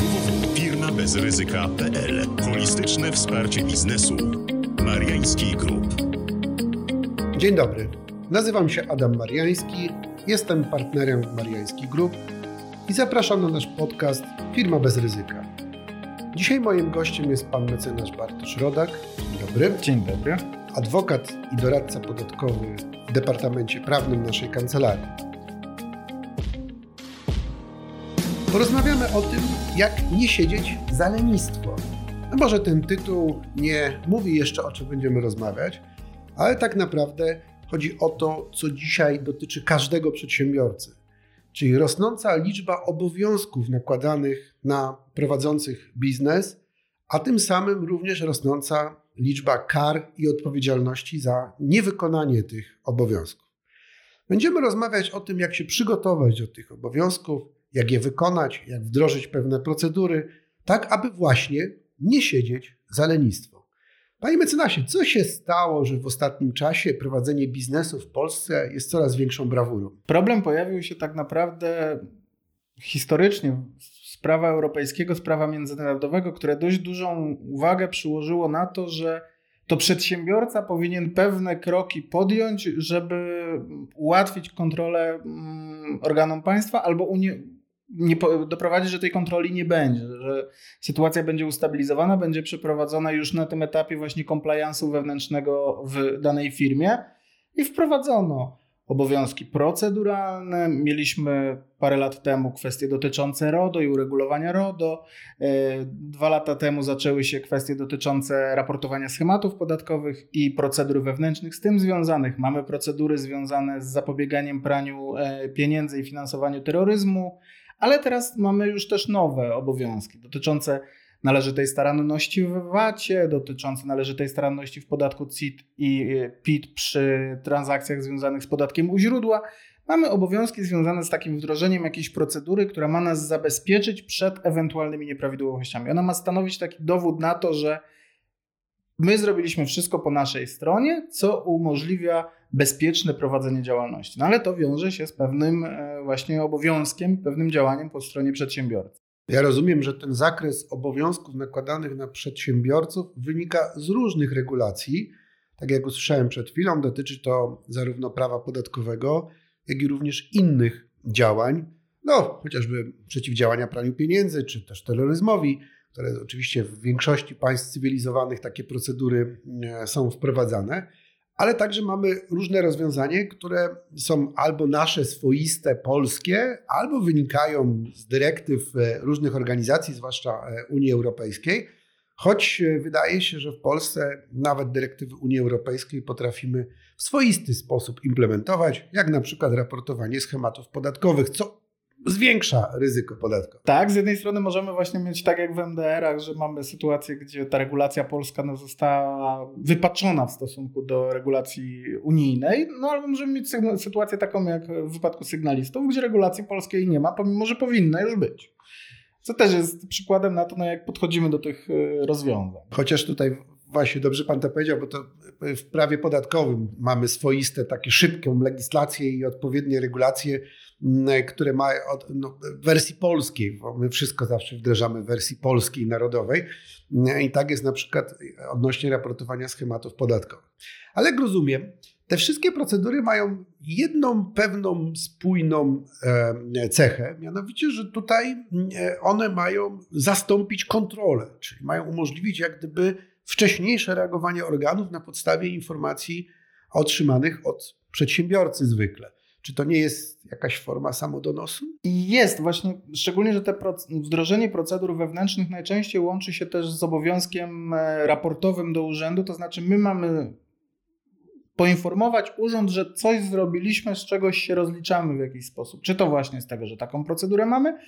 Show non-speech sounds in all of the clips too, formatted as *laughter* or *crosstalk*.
www.firmabezryzyka.pl Holistyczne wsparcie biznesu. Mariański Group. Dzień dobry. Nazywam się Adam Mariański, jestem partnerem Mariański Group i zapraszam na nasz podcast Firma bez ryzyka. Dzisiaj moim gościem jest pan mecenas Bartosz Rodak. Dzień dobry. Dzień dobry. Adwokat i doradca podatkowy w Departamencie Prawnym naszej kancelarii. Porozmawiamy o tym, jak nie siedzieć za lenistwo. No może ten tytuł nie mówi jeszcze o czym będziemy rozmawiać, ale tak naprawdę chodzi o to, co dzisiaj dotyczy każdego przedsiębiorcy, czyli rosnąca liczba obowiązków nakładanych na prowadzących biznes, a tym samym również rosnąca liczba kar i odpowiedzialności za niewykonanie tych obowiązków. Będziemy rozmawiać o tym, jak się przygotować do tych obowiązków, jak je wykonać, jak wdrożyć pewne procedury, tak aby właśnie nie siedzieć za lenistwo. Panie mecenasie, co się stało, że w ostatnim czasie prowadzenie biznesu w Polsce jest coraz większą brawurą? Problem pojawił się tak naprawdę historycznie z prawa europejskiego, z prawa międzynarodowego, które dość dużą uwagę przyłożyło na to, że to przedsiębiorca powinien pewne kroki podjąć, żeby ułatwić kontrolę mm, organom państwa albo unie, nie doprowadzić, że tej kontroli nie będzie, że sytuacja będzie ustabilizowana, będzie przeprowadzona już na tym etapie właśnie compliance'u wewnętrznego w danej firmie i wprowadzono obowiązki proceduralne. Mieliśmy parę lat temu kwestie dotyczące RODO i uregulowania RODO. E, dwa lata temu zaczęły się kwestie dotyczące raportowania schematów podatkowych i procedur wewnętrznych z tym związanych. Mamy procedury związane z zapobieganiem praniu e, pieniędzy i finansowaniu terroryzmu, ale teraz mamy już też nowe obowiązki dotyczące należytej staranności w VAT-ie, dotyczące należytej staranności w podatku CIT i e, PIT przy transakcjach związanych z podatkiem u źródła. Mamy obowiązki związane z takim wdrożeniem jakiejś procedury, która ma nas zabezpieczyć przed ewentualnymi nieprawidłowościami. Ona ma stanowić taki dowód na to, że my zrobiliśmy wszystko po naszej stronie, co umożliwia bezpieczne prowadzenie działalności. No ale to wiąże się z pewnym e, właśnie obowiązkiem, pewnym działaniem po stronie przedsiębiorcy. Ja rozumiem, że ten zakres obowiązków nakładanych na przedsiębiorców wynika z różnych regulacji. Tak jak usłyszałem przed chwilą, dotyczy to zarówno prawa podatkowego, jak i również innych działań, no chociażby przeciwdziałania praniu pieniędzy, czy też terroryzmowi, które oczywiście w większości państw cywilizowanych takie procedury e, są wprowadzane ale także mamy różne rozwiązania, które są albo nasze swoiste, polskie, albo wynikają z dyrektyw e, różnych organizacji, zwłaszcza e, Unii Europejskiej. Choć wydaje się, że w Polsce nawet dyrektywy Unii Europejskiej potrafimy w swoisty sposób implementować, jak na przykład raportowanie schematów podatkowych, co zwiększa ryzyko podatkowe. Tak, z jednej strony możemy właśnie mieć tak jak w MDR-ach, że mamy sytuację, gdzie ta regulacja polska no, została wypaczona w stosunku do regulacji unijnej, no albo możemy mieć sytuację taką jak w wypadku sygnalistów, gdzie regulacji polskiej nie ma, pomimo że powinna już być. Co też jest przykładem na to, no, jak podchodzimy do tych y, rozwiązań. Chociaż tutaj właśnie dobrze pan to powiedział, bo to w prawie podatkowym mamy swoiste, takie szybką legislację i odpowiednie regulacje które ma od, no, wersji polskiej, bo my wszystko zawsze wdrażamy w wersji polskiej, narodowej. I tak jest na przykład odnośnie raportowania schematów podatkowych. Ale jak rozumiem, te wszystkie procedury mają jedną pewną spójną cechę, mianowicie, że tutaj one mają zastąpić kontrolę, czyli mają umożliwić jak gdyby wcześniejsze reagowanie organów na podstawie informacji otrzymanych od przedsiębiorcy zwykle. Czy to nie jest jakaś forma samodonosu? Jest, właśnie, szczególnie, że te wdrożenie procedur wewnętrznych najczęściej łączy się też z obowiązkiem e, raportowym do urzędu, to znaczy my mamy poinformować urząd, że coś zrobiliśmy, z czegoś się rozliczamy w jakiś sposób. Czy to właśnie z tego, że taką procedurę mamy,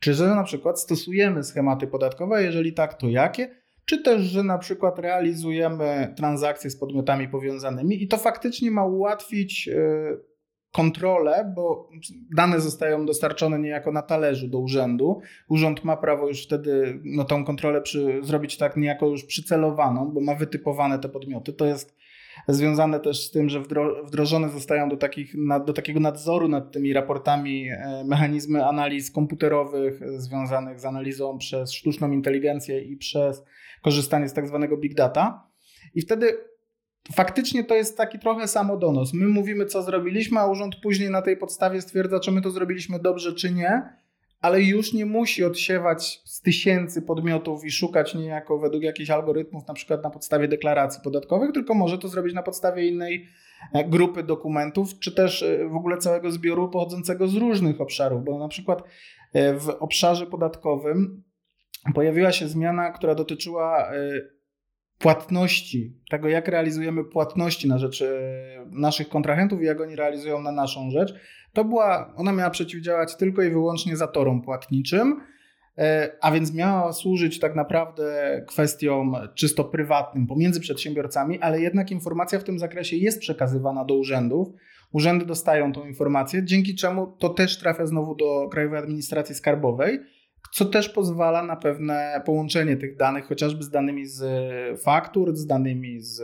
czy że na przykład stosujemy schematy podatkowe, jeżeli tak, to jakie? Czy też, że na przykład realizujemy transakcje z podmiotami powiązanymi i to faktycznie ma ułatwić e, kontrolę, bo dane zostają dostarczone niejako na talerzu do urzędu. Urząd ma prawo już wtedy no, tą kontrolę przy, zrobić tak niejako już przycelowaną, bo ma wytypowane te podmioty. To jest związane też z tym, że wdrożone zostają do, takich, do takiego nadzoru nad tymi raportami e, mechanizmy analiz komputerowych związanych z analizą przez sztuczną inteligencję i przez korzystanie z tak zwanego big data. I wtedy faktycznie to jest taki trochę samodonos. My mówimy, co zrobiliśmy, a urząd później na tej podstawie stwierdza, czy my to zrobiliśmy dobrze, czy nie, ale już nie musi odsiewać z tysięcy podmiotów i szukać niejako według jakichś algorytmów, na przykład na podstawie deklaracji podatkowych, tylko może to zrobić na podstawie innej e, grupy dokumentów, czy też e, w ogóle całego zbioru pochodzącego z różnych obszarów, bo na przykład e, w obszarze podatkowym pojawiła się zmiana, która dotyczyła płatności, tego jak realizujemy płatności na rzecz naszych kontrahentów i jak oni realizują na naszą rzecz. To była, ona miała przeciwdziałać tylko i wyłącznie zatorom płatniczym, e, a więc miała służyć tak naprawdę kwestiom czysto prywatnym pomiędzy przedsiębiorcami, ale jednak informacja w tym zakresie jest przekazywana do urzędów. Urzędy dostają tą informację, dzięki czemu to też trafia znowu do Krajowej Administracji Skarbowej co też pozwala na pewne połączenie tych danych, chociażby z danymi z faktur, z danymi z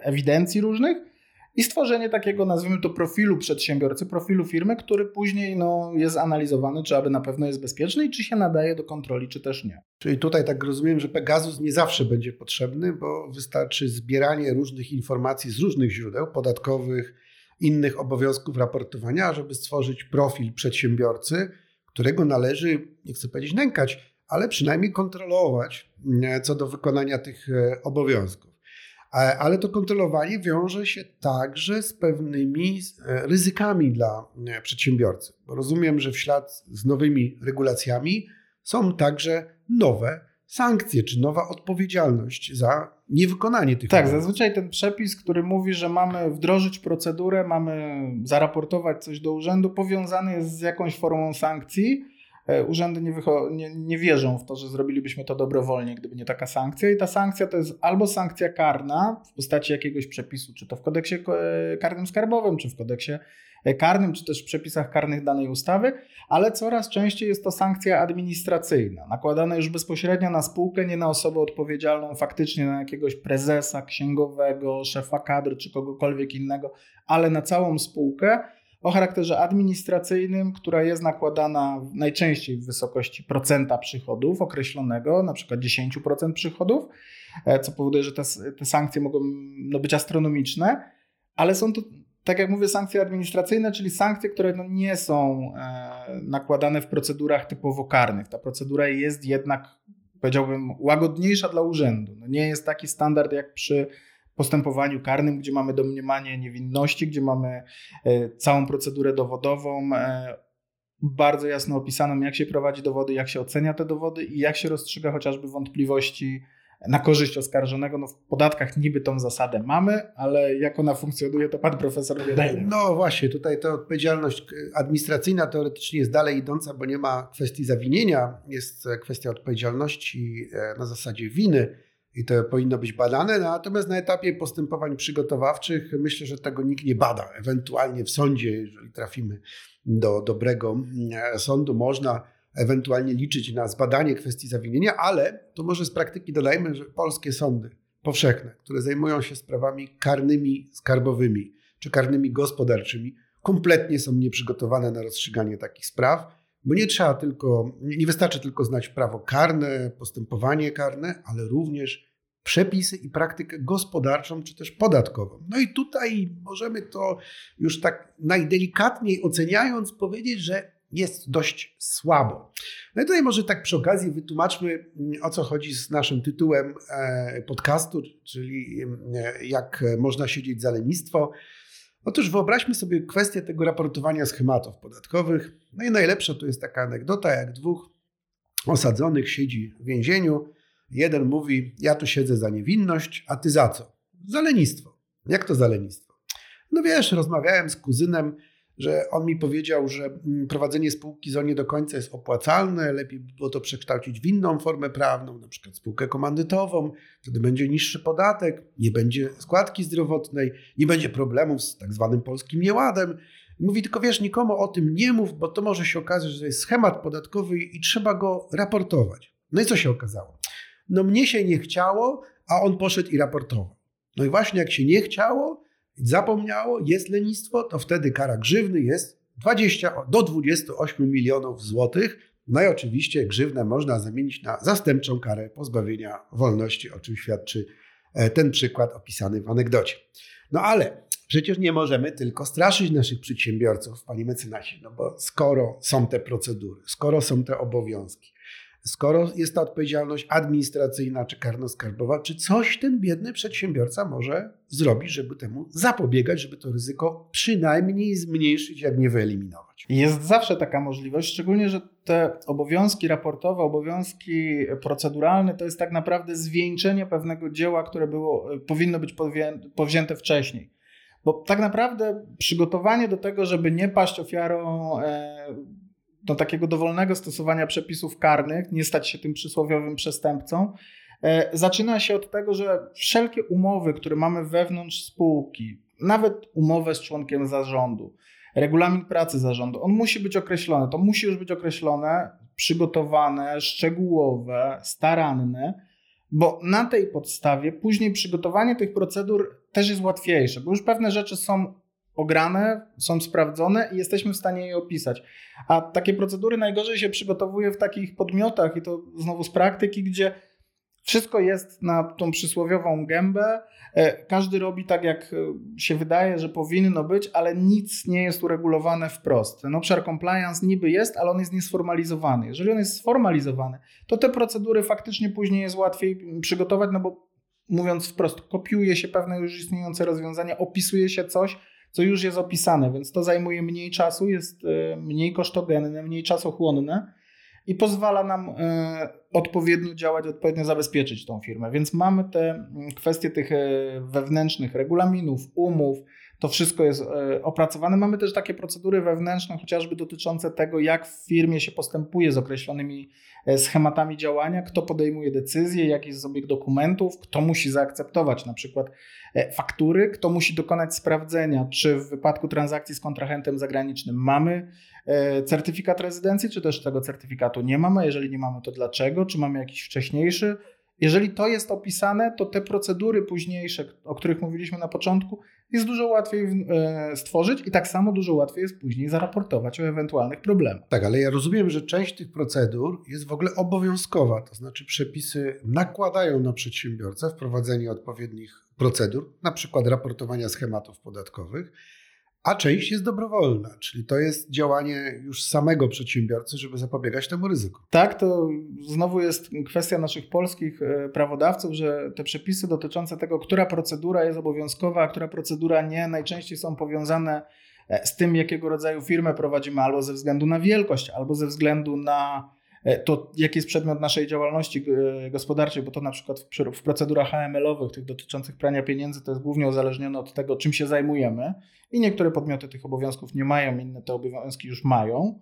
ewidencji różnych i stworzenie takiego, nazwijmy to, profilu przedsiębiorcy, profilu firmy, który później no, jest analizowany, czy aby na pewno jest bezpieczny i czy się nadaje do kontroli, czy też nie. Czyli tutaj tak rozumiem, że Pegasus nie zawsze będzie potrzebny, bo wystarczy zbieranie różnych informacji z różnych źródeł podatkowych, innych obowiązków raportowania, żeby stworzyć profil przedsiębiorcy, którego należy, nie chcę powiedzieć nękać, ale przynajmniej kontrolować e, co do wykonania tych e, obowiązków. Ale to kontrolowanie wiąże się także z pewnymi e, ryzykami dla przedsiębiorcy. Rozumiem, że w ślad z nowymi regulacjami są także nowe sankcje czy nowa odpowiedzialność za niewykonanie tych Tak, zazwyczaj ten przepis, który mówi, że mamy wdrożyć procedurę, mamy zaraportować coś do urzędu, powiązany jest z jakąś formą sankcji. E, urzędy nie, nie, nie, wierzą w to, że zrobilibyśmy to dobrowolnie, gdyby nie taka sankcja. I ta sankcja to jest albo sankcja karna w postaci jakiegoś przepisu, czy to w kodeksie e, karnym skarbowym, czy w kodeksie karnym, czy też w przepisach karnych danej ustawy, ale coraz częściej jest to sankcja administracyjna, nakładana już bezpośrednio na spółkę, nie na osobę odpowiedzialną faktycznie na jakiegoś prezesa, księgowego, szefa kadry czy kogokolwiek innego, ale na całą spółkę o charakterze administracyjnym, która jest nakładana najczęściej w wysokości procenta przychodów określonego, na przykład 10% przychodów, e, co powoduje, że te, te sankcje mogą no, być astronomiczne, ale są to tak jak mówię, sankcje administracyjne, czyli sankcje, które no nie są e, nakładane w procedurach typowo karnych. Ta procedura jest jednak, powiedziałbym, łagodniejsza dla urzędu. No nie jest taki standard jak przy postępowaniu karnym, gdzie mamy domniemanie niewinności, gdzie mamy e, całą procedurę dowodową, e, bardzo jasno opisaną, jak się prowadzi dowody, jak się ocenia te dowody i jak się rozstrzyga chociażby wątpliwości na korzyść oskarżonego. No w podatkach niby tą zasadę mamy, ale jak ona funkcjonuje, to pan profesor wie No właśnie, tutaj ta odpowiedzialność administracyjna teoretycznie jest dalej idąca, bo nie ma kwestii zawinienia, jest kwestia odpowiedzialności e, na zasadzie winy i to powinno być badane, natomiast na etapie postępowań przygotowawczych myślę, że tego nikt nie bada. Ewentualnie w sądzie, jeżeli trafimy do dobrego e, sądu, można ewentualnie liczyć na zbadanie kwestii zawinienia, ale to może z praktyki dodajmy, że polskie sądy powszechne, które zajmują się sprawami karnymi, skarbowymi czy karnymi gospodarczymi, kompletnie są nieprzygotowane na rozstrzyganie takich spraw, bo nie trzeba tylko, nie wystarczy tylko znać prawo karne, postępowanie karne, ale również przepisy i praktykę gospodarczą czy też podatkową. No i tutaj możemy to już tak najdelikatniej oceniając powiedzieć, że jest dość słabo. No i tutaj może tak przy okazji wytłumaczmy, mm, o co chodzi z naszym tytułem e, podcastu, czyli e, jak można siedzieć za lenistwo. Otóż wyobraźmy sobie kwestię tego raportowania schematów podatkowych. No i najlepsza to jest taka anegdota, jak dwóch osadzonych siedzi w więzieniu. Jeden mówi, ja tu siedzę za niewinność, a ty za co? Za lenistwo. Jak to za lenistwo? No wiesz, rozmawiałem z kuzynem, że on mi powiedział, że mm, prowadzenie spółki ZO nie do końca jest opłacalne, lepiej by było to przekształcić w inną formę prawną, na przykład spółkę komandytową, wtedy będzie niższy podatek, nie będzie składki zdrowotnej, nie będzie problemów z tak zwanym polskim nieładem. Mówi tylko, wiesz, nikomu o tym nie mów, bo to może się okazać, że to jest schemat podatkowy i trzeba go raportować. No i co się okazało? No mnie się nie chciało, a on poszedł i raportował. No i właśnie jak się nie chciało, zapomniało, jest lenistwo, to wtedy kara grzywny jest 20 do 28 milionów złotych. No i oczywiście grzywnę można zamienić na zastępczą karę pozbawienia wolności, o czym świadczy e, ten przykład opisany w anegdocie. No ale przecież nie możemy tylko straszyć naszych przedsiębiorców, panie mecenasie, no bo skoro są te procedury, skoro są te obowiązki, skoro jest ta odpowiedzialność administracyjna czy karno-skarbowa, czy coś ten biedny przedsiębiorca może zrobić, żeby temu zapobiegać, żeby to ryzyko przynajmniej zmniejszyć, jak nie wyeliminować? Jest zawsze taka możliwość, szczególnie, że te obowiązki raportowe, obowiązki proceduralne to jest tak naprawdę zwieńczenie pewnego dzieła, które było, powinno być powzięte wcześniej. Bo tak naprawdę przygotowanie do tego, żeby nie paść ofiarą e, do takiego dowolnego stosowania przepisów karnych, nie stać się tym przysłowiowym przestępcą, e, zaczyna się od tego, że wszelkie umowy, które mamy wewnątrz spółki, nawet umowę z członkiem zarządu, regulamin pracy zarządu, on musi być określony. To musi już być określone, przygotowane, szczegółowe, staranne, bo na tej podstawie później przygotowanie tych procedur też jest łatwiejsze, bo już pewne rzeczy są ograne, są sprawdzone i jesteśmy w stanie je opisać. A takie procedury najgorzej się przygotowuje w takich podmiotach, i to znowu z praktyki, gdzie wszystko jest na tą przysłowiową gębę. E, każdy robi tak, jak e, się wydaje, że powinno być, ale nic nie jest uregulowane wprost. Ten obszar compliance niby jest, ale on jest niesformalizowany. Jeżeli on jest sformalizowany, to te procedury faktycznie później jest łatwiej przygotować, no bo mówiąc wprost, kopiuje się pewne już istniejące rozwiązania, opisuje się coś, co już jest opisane, więc to zajmuje mniej czasu, jest e, mniej kosztogenne, mniej czasochłonne i pozwala nam e, odpowiednio działać, odpowiednio zabezpieczyć tą firmę. Więc mamy te kwestie tych e, wewnętrznych regulaminów, umów, to wszystko jest opracowane. Mamy też takie procedury wewnętrzne, chociażby dotyczące tego, jak w firmie się postępuje z określonymi schematami działania, kto podejmuje decyzje, jaki jest obieg dokumentów, kto musi zaakceptować na przykład E, faktury, kto musi dokonać sprawdzenia, czy w wypadku transakcji z kontrahentem zagranicznym mamy e, certyfikat rezydencji, czy też tego certyfikatu nie mamy. Jeżeli nie mamy, to dlaczego? Czy mamy jakiś wcześniejszy? Jeżeli to jest opisane, to te procedury późniejsze, o których mówiliśmy na początku, jest dużo łatwiej e, stworzyć i tak samo dużo łatwiej jest później zaraportować o ewentualnych problemach. Tak, ale ja rozumiem, że część tych procedur jest w ogóle obowiązkowa, to znaczy przepisy nakładają na przedsiębiorcę wprowadzenie odpowiednich procedur, na przykład raportowania schematów podatkowych, a część jest dobrowolna, czyli to jest działanie już samego przedsiębiorcy, żeby zapobiegać temu ryzyku. Tak, to znowu jest kwestia naszych polskich e, prawodawców, że te przepisy dotyczące tego, która procedura jest obowiązkowa, a która procedura nie, najczęściej są powiązane e, z tym, jakiego rodzaju firmę prowadzimy, albo ze względu na wielkość, albo ze względu na to jaki jest przedmiot naszej działalności e, gospodarczej, bo to na przykład w procedurach HML-owych, tych dotyczących prania pieniędzy, to jest głównie uzależnione od tego, czym się zajmujemy. I niektóre podmioty tych obowiązków nie mają, inne te obowiązki już mają.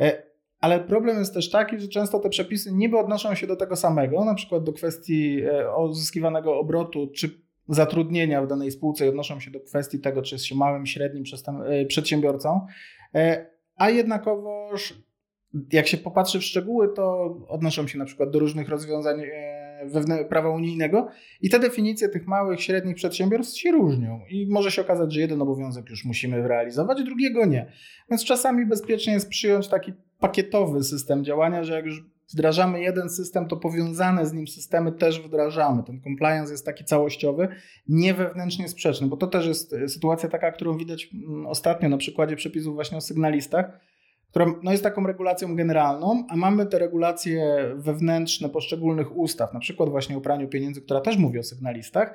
E, ale problem jest też taki, że często te przepisy niby odnoszą się do tego samego, na przykład do kwestii uzyskiwanego obrotu czy zatrudnienia w danej spółce i odnoszą się do kwestii tego, czy jest się małym, średnim przedsiębiorcą, a jednakowoż jak się popatrzy w szczegóły, to odnoszą się na przykład do różnych rozwiązań e, prawa unijnego i te definicje tych małych, średnich przedsiębiorstw się różnią i może się okazać, że jeden obowiązek już musimy realizować, drugiego nie. Więc czasami bezpiecznie jest przyjąć taki pakietowy system działania, że jak już wdrażamy jeden system, to powiązane z nim systemy też wdrażamy. Ten compliance jest taki całościowy, nie wewnętrznie sprzeczny, bo to też jest e, sytuacja taka, którą widać mm, ostatnio na przykładzie przepisów właśnie o sygnalistach, która no, jest taką regulacją generalną, a mamy te regulacje wewnętrzne poszczególnych ustaw, na przykład właśnie o praniu pieniędzy, która też mówi o sygnalistach.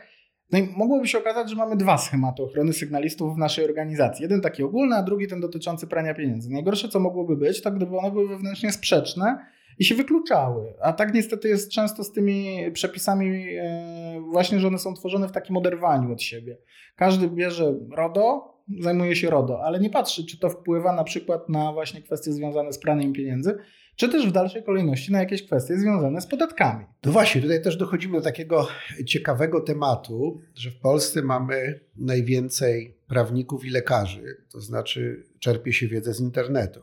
No i mogłoby się okazać, że mamy dwa schematy ochrony sygnalistów w naszej organizacji. Jeden taki ogólny, a drugi ten dotyczący prania pieniędzy. Najgorsze, co mogłoby być, to gdyby one były wewnętrznie sprzeczne i się wykluczały. A tak niestety jest często z tymi przepisami, e, właśnie, że one są tworzone w takim oderwaniu od siebie. Każdy bierze RODO, zajmuje się RODO, ale nie patrzy, czy to wpływa na przykład na właśnie kwestie związane z praniem pieniędzy, czy też w dalszej kolejności na jakieś kwestie związane z podatkami. No właśnie, tutaj też dochodzimy do takiego ciekawego tematu, że w Polsce mamy najwięcej prawników i lekarzy, to znaczy czerpie się wiedzę z internetu.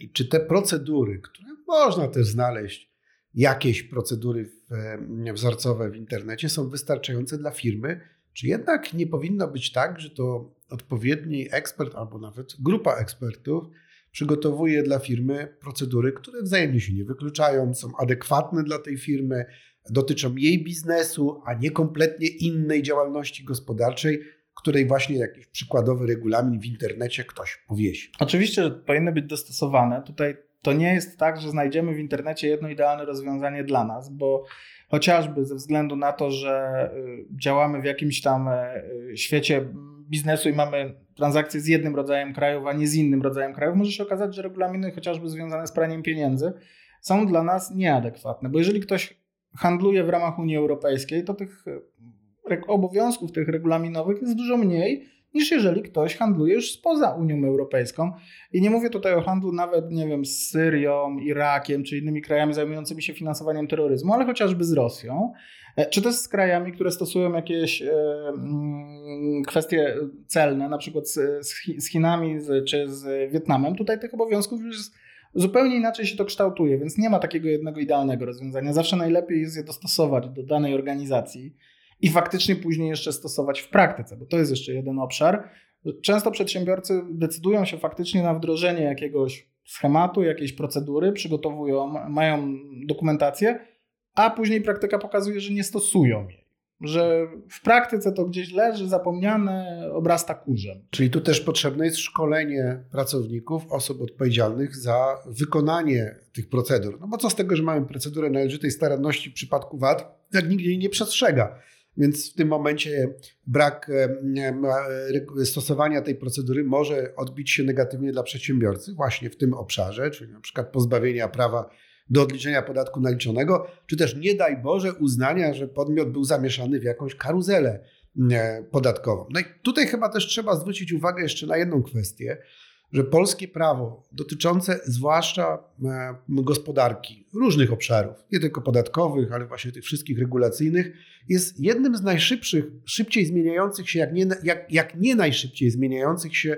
I czy te procedury, które można też znaleźć, jakieś procedury wzorcowe w internecie są wystarczające dla firmy, Czy jednak nie powinno być tak, że to odpowiedni ekspert albo nawet grupa ekspertów przygotowuje dla firmy procedury, które wzajemnie się nie wykluczają, są adekwatne dla tej firmy, dotyczą jej biznesu, a nie kompletnie innej działalności gospodarczej, której właśnie jakiś przykładowy regulamin w internecie ktoś powiesi. Oczywiście, powinny być dostosowane. Tutaj to nie jest tak, że znajdziemy w internecie jedno idealne rozwiązanie dla nas, bo chociażby ze względu na to, że y, działamy w jakimś tam y, świecie biznesu i mamy transakcje z jednym rodzajem krajów, a nie z innym rodzajem krajów, może się okazać, że regulaminy chociażby związane z praniem pieniędzy są dla nas nieadekwatne, bo jeżeli ktoś handluje w ramach Unii Europejskiej, to tych y, obowiązków tych regulaminowych jest dużo mniej niż jeżeli ktoś handluje już spoza Unią Europejską. I nie mówię tutaj o handlu nawet, nie wiem, z Syrią, Irakiem czy innymi krajami zajmującymi się finansowaniem terroryzmu, ale chociażby z Rosją, e, czy też z krajami, które stosują jakieś e, mm, kwestie celne, na przykład z, Chinami czy z Wietnamem. Tutaj tych obowiązków już jest zupełnie inaczej się to kształtuje, więc nie ma takiego jednego idealnego rozwiązania. Zawsze najlepiej jest je dostosować do danej organizacji i faktycznie później jeszcze stosować w praktyce, bo to jest jeszcze jeden obszar. Często przedsiębiorcy decydują się faktycznie na wdrożenie jakiegoś schematu, jakiejś procedury, przygotowują, mają dokumentację, a później praktyka pokazuje, że nie stosują jej. Że w praktyce to gdzieś leży, zapomniane, obrasta kurzem. Czyli tu też potrzebne jest szkolenie pracowników, osób odpowiedzialnych za wykonanie tych procedur. No bo co z tego, że mamy procedurę należytej staranności w przypadku VAT, jak nikt jej nie przestrzega. Więc w tym momencie brak e, stosowania tej procedury może odbić się negatywnie dla przedsiębiorcy właśnie w tym obszarze, czyli na przykład pozbawienia prawa do odliczenia podatku naliczonego, czy też nie daj Boże uznania, że podmiot był zamieszany w jakąś karuzelę podatkową. No i tutaj chyba też trzeba zwrócić uwagę jeszcze na jedną kwestię, że polskie prawo dotyczące zwłaszcza e, gospodarki różnych obszarów, nie tylko podatkowych, ale właśnie tych wszystkich regulacyjnych, jest jednym z najszybszych, szybciej zmieniających się, jak nie, jak, jak nie najszybciej zmieniających się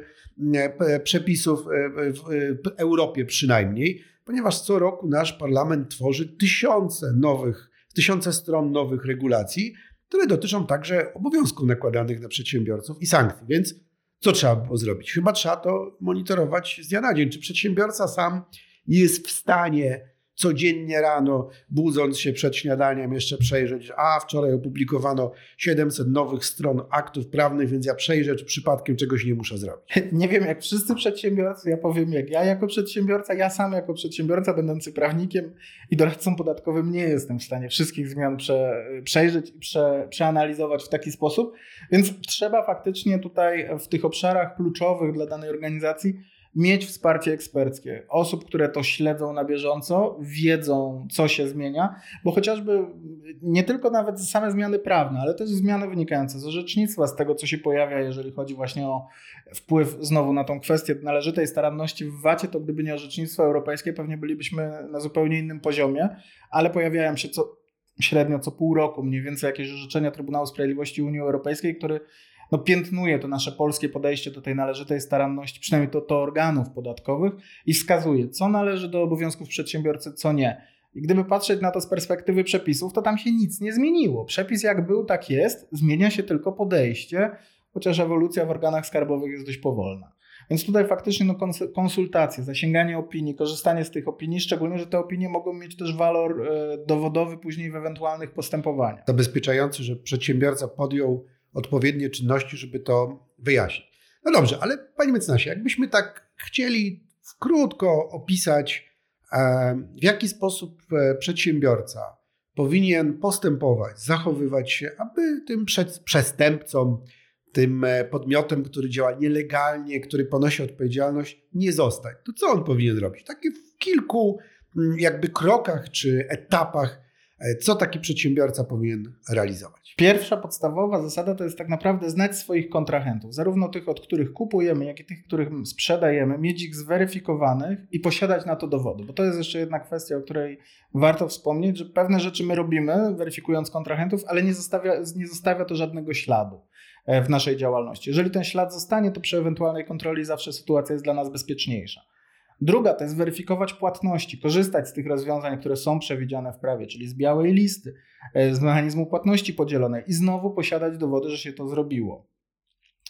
e, przepisów e, w Europie przynajmniej, ponieważ co roku nasz parlament tworzy tysiące nowych, tysiące stron nowych regulacji, które dotyczą także obowiązków nakładanych na przedsiębiorców i sankcji. Więc co trzeba było zrobić? Chyba trzeba to monitorować z dnia na dzień. Czy przedsiębiorca sam jest w stanie codziennie rano, budząc się przed śniadaniem, jeszcze przejrzeć, a wczoraj opublikowano 700 nowych stron aktów prawnych, więc ja przejrzę, czy przypadkiem czegoś nie muszę zrobić. *laughs* Nie wiem, jak wszyscy przedsiębiorcy, ja powiem, jak ja jako przedsiębiorca, ja sam jako przedsiębiorca, będący prawnikiem i doradcą podatkowym, nie jestem w stanie wszystkich zmian prze, przejrzeć i prze, przeanalizować w taki sposób, więc trzeba faktycznie tutaj w tych obszarach kluczowych dla danej organizacji mieć wsparcie eksperckie, osób, które to śledzą na bieżąco, wiedzą, co się zmienia, bo chociażby nie tylko nawet same zmiany prawne, ale też zmiany wynikające z orzecznictwa, z tego, co się pojawia, jeżeli chodzi właśnie o wpływ znowu na tą kwestię należytej staranności w VAT-ie, to gdyby nie orzecznictwo europejskie, pewnie bylibyśmy na zupełnie innym poziomie, ale pojawiają się co, średnio co pół roku mniej więcej jakieś orzeczenia Trybunału Sprawiedliwości Unii Europejskiej, który no, piętnuje to nasze polskie podejście do tej należytej staranności, przynajmniej to, to organów podatkowych i wskazuje, co należy do obowiązków przedsiębiorcy, co nie. I gdyby patrzeć na to z perspektywy przepisów, to tam się nic nie zmieniło. Przepis jak był, tak jest, zmienia się tylko podejście, chociaż ewolucja w organach skarbowych jest dość powolna. Więc tutaj faktycznie no, konsultacje, zasięganie opinii, korzystanie z tych opinii, szczególnie, że te opinie mogą mieć też walor e, dowodowy później w ewentualnych postępowaniach. Zabezpieczający, że przedsiębiorca podjął odpowiednie czynności, żeby to wyjaśnić. No dobrze, ale panie mecenasie, jakbyśmy tak chcieli krótko opisać, e, w jaki sposób e, przedsiębiorca powinien postępować, zachowywać się, aby tym przestępcom, tym e, podmiotem, który działa nielegalnie, który ponosi odpowiedzialność, nie zostać. To co on powinien robić? Takie w kilku jakby krokach czy etapach co taki przedsiębiorca powinien realizować? Pierwsza podstawowa zasada to jest tak naprawdę znać swoich kontrahentów, zarówno tych, od których kupujemy, jak i tych, których sprzedajemy, mieć ich zweryfikowanych i posiadać na to dowody. Bo to jest jeszcze jedna kwestia, o której warto wspomnieć, że pewne rzeczy my robimy, weryfikując kontrahentów, ale nie zostawia, nie zostawia to żadnego śladu e, w naszej działalności. Jeżeli ten ślad zostanie, to przy ewentualnej kontroli zawsze sytuacja jest dla nas bezpieczniejsza. Druga to jest weryfikować płatności, korzystać z tych rozwiązań, które są przewidziane w prawie, czyli z białej listy, e, z mechanizmu płatności podzielonej i znowu posiadać dowody, że się to zrobiło.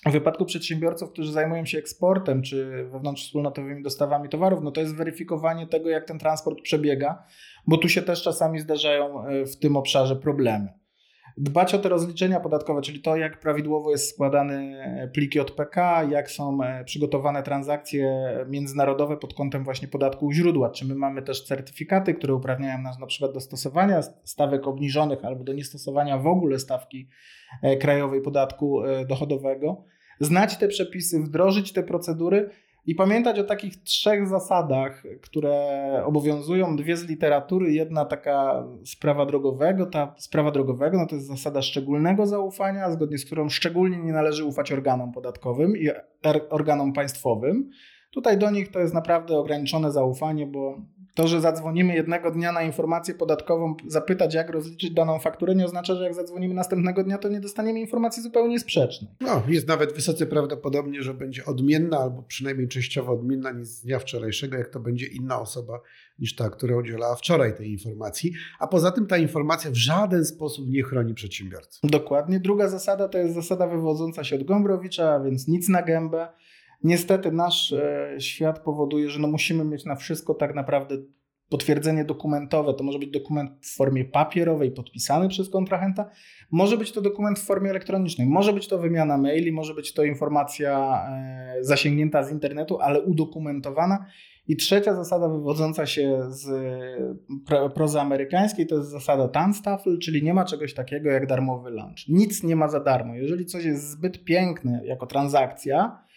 W wypadku przedsiębiorców, którzy zajmują się eksportem czy wewnątrzwspólnotowymi dostawami towarów, no to jest weryfikowanie tego, jak ten transport przebiega, bo tu się też czasami zdarzają e, w tym obszarze problemy. Dbać o te rozliczenia podatkowe, czyli to, jak prawidłowo jest składany pliki od PK, jak są e, przygotowane transakcje międzynarodowe pod kątem właśnie podatku u źródła. Czy my mamy też certyfikaty, które uprawniają nas na przykład do stosowania stawek obniżonych albo do niestosowania w ogóle stawki e, krajowej podatku e, dochodowego. Znać te przepisy, wdrożyć te procedury i pamiętać o takich trzech zasadach, które obowiązują, dwie z literatury, jedna taka sprawa drogowego. Ta sprawa drogowego no to jest zasada szczególnego zaufania, zgodnie z którą szczególnie nie należy ufać organom podatkowym i organom państwowym. Tutaj do nich to jest naprawdę ograniczone zaufanie, bo to, że zadzwonimy jednego dnia na informację podatkową, zapytać, jak rozliczyć daną fakturę, nie oznacza, że jak zadzwonimy następnego dnia, to nie dostaniemy informacji zupełnie sprzecznej. No, jest nawet wysoce prawdopodobnie, że będzie odmienna, albo przynajmniej częściowo odmienna niż z dnia wczorajszego, jak to będzie inna osoba niż ta, która udzielała wczoraj tej informacji. A poza tym ta informacja w żaden sposób nie chroni przedsiębiorcy. Dokładnie. Druga zasada to jest zasada wywodząca się od Gombrowicza, a więc nic na gębę. Niestety nasz e, świat powoduje, że no musimy mieć na wszystko tak naprawdę potwierdzenie dokumentowe. To może być dokument w formie papierowej podpisany przez kontrahenta, może być to dokument w formie elektronicznej, może być to wymiana maili, może być to informacja e, zasięgnięta z internetu, ale udokumentowana. I trzecia zasada wywodząca się z prozy amerykańskiej to jest zasada Tanstaffel, czyli nie ma czegoś takiego jak darmowy lunch. Nic nie ma za darmo. Jeżeli coś jest zbyt piękne jako transakcja, E,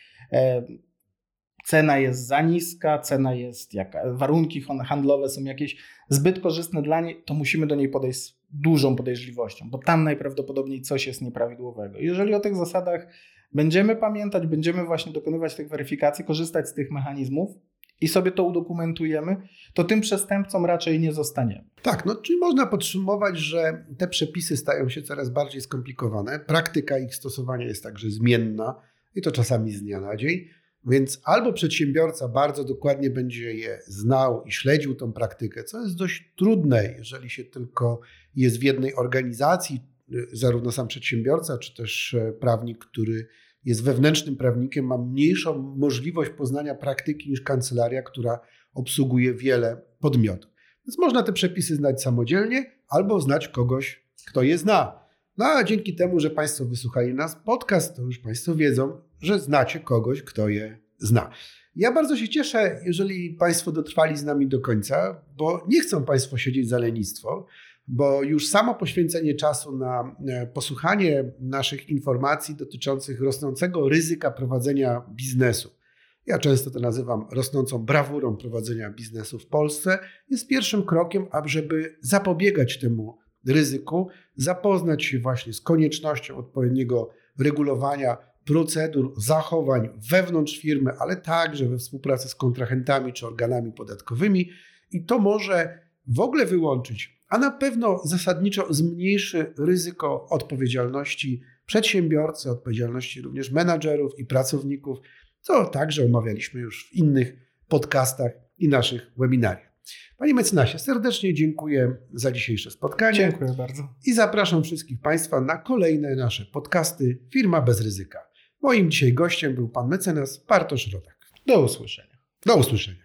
cena jest za niska, cena jest jaka, warunki handlowe są jakieś zbyt korzystne dla niej, to musimy do niej podejść z dużą podejrzliwością, bo tam najprawdopodobniej coś jest nieprawidłowego. Jeżeli o tych zasadach będziemy pamiętać, będziemy właśnie dokonywać tych weryfikacji, korzystać z tych mechanizmów, i sobie to udokumentujemy, to tym przestępcom raczej nie zostaniemy. Tak, no czyli można podsumować, że te przepisy stają się coraz bardziej skomplikowane. Praktyka ich stosowania jest także zmienna i to czasami z dnia na dzień. Więc albo przedsiębiorca bardzo dokładnie będzie je znał i śledził tą praktykę, co jest dość trudne, jeżeli się tylko jest w jednej organizacji, y, zarówno sam przedsiębiorca, czy też e, prawnik, który jest wewnętrznym prawnikiem, ma mniejszą możliwość poznania praktyki niż kancelaria, która obsługuje wiele podmiotów. Więc można te przepisy znać samodzielnie albo znać kogoś, kto je zna. No a dzięki temu, że Państwo wysłuchali nas podcast, to już Państwo wiedzą, że znacie kogoś, kto je zna. Ja bardzo się cieszę, jeżeli Państwo dotrwali z nami do końca, bo nie chcą Państwo siedzieć za lenistwo, bo już samo poświęcenie czasu na e, posłuchanie naszych informacji dotyczących rosnącego ryzyka prowadzenia biznesu. Ja często to nazywam rosnącą brawurą prowadzenia biznesu w Polsce, jest pierwszym krokiem, aby zapobiegać temu ryzyku, zapoznać się właśnie z koniecznością odpowiedniego regulowania procedur, zachowań wewnątrz firmy, ale także we współpracy z kontrahentami czy organami podatkowymi i to może w ogóle wyłączyć, a na pewno zasadniczo zmniejszy ryzyko odpowiedzialności przedsiębiorcy, odpowiedzialności również menadżerów i pracowników, co także omawialiśmy już w innych podcastach i naszych webinariach. Panie mecenasie, serdecznie dziękuję za dzisiejsze spotkanie. Dziękuję bardzo. I zapraszam wszystkich Państwa na kolejne nasze podcasty Firma bez ryzyka. Moim dzisiaj gościem był pan mecenas Bartosz Rodak. Do usłyszenia. Do usłyszenia.